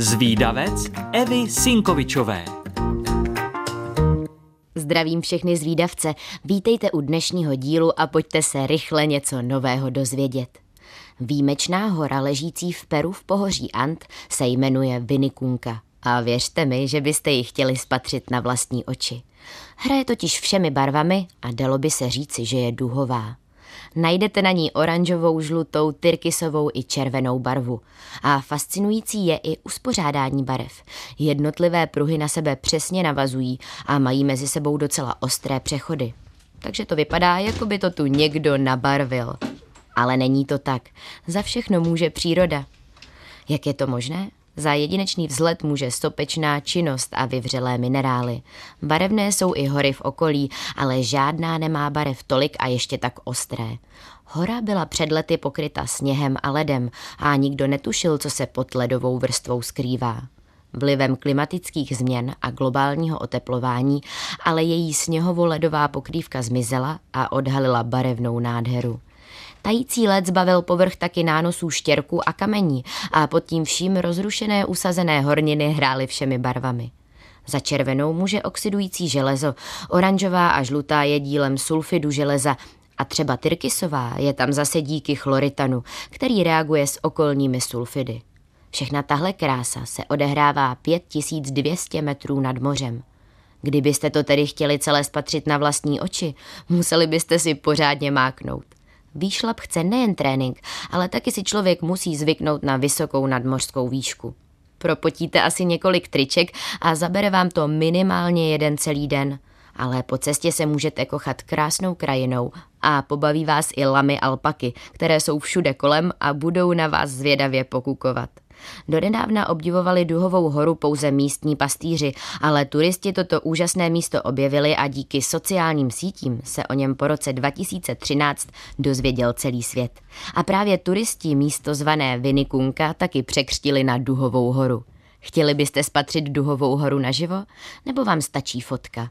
Zvídavec Evy Sinkovičové. Zdravím všechny zvídavce, vítejte u dnešního dílu a pojďte se rychle něco nového dozvědět. Výjimečná hora ležící v Peru v pohoří Ant se jmenuje Vinikunka a věřte mi, že byste ji chtěli spatřit na vlastní oči. Hraje totiž všemi barvami a dalo by se říci, že je duhová. Najdete na ní oranžovou, žlutou, tyrkysovou i červenou barvu. A fascinující je i uspořádání barev. Jednotlivé pruhy na sebe přesně navazují a mají mezi sebou docela ostré přechody. Takže to vypadá, jako by to tu někdo nabarvil. Ale není to tak. Za všechno může příroda. Jak je to možné? Za jedinečný vzhled může stopečná činnost a vyvřelé minerály. Barevné jsou i hory v okolí, ale žádná nemá barev tolik a ještě tak ostré. Hora byla před lety pokryta sněhem a ledem a nikdo netušil, co se pod ledovou vrstvou skrývá. Vlivem klimatických změn a globálního oteplování ale její sněhovo-ledová pokrývka zmizela a odhalila barevnou nádheru. Tající led zbavil povrch taky nánosů štěrku a kamení a pod tím vším rozrušené usazené horniny hrály všemi barvami. Za červenou může oxidující železo, oranžová a žlutá je dílem sulfidu železa a třeba tyrkysová je tam zase díky chloritanu, který reaguje s okolními sulfidy. Všechna tahle krása se odehrává 5200 metrů nad mořem. Kdybyste to tedy chtěli celé spatřit na vlastní oči, museli byste si pořádně máknout. Výšlap chce nejen trénink, ale taky si člověk musí zvyknout na vysokou nadmořskou výšku. Propotíte asi několik triček a zabere vám to minimálně jeden celý den. Ale po cestě se můžete kochat krásnou krajinou a pobaví vás i lamy alpaky, které jsou všude kolem a budou na vás zvědavě pokukovat. Donedávna obdivovali Duhovou horu pouze místní pastýři, ale turisti toto úžasné místo objevili a díky sociálním sítím se o něm po roce 2013 dozvěděl celý svět. A právě turisti místo zvané Vinikunka taky překřtili na Duhovou horu. Chtěli byste spatřit Duhovou horu naživo? Nebo vám stačí fotka?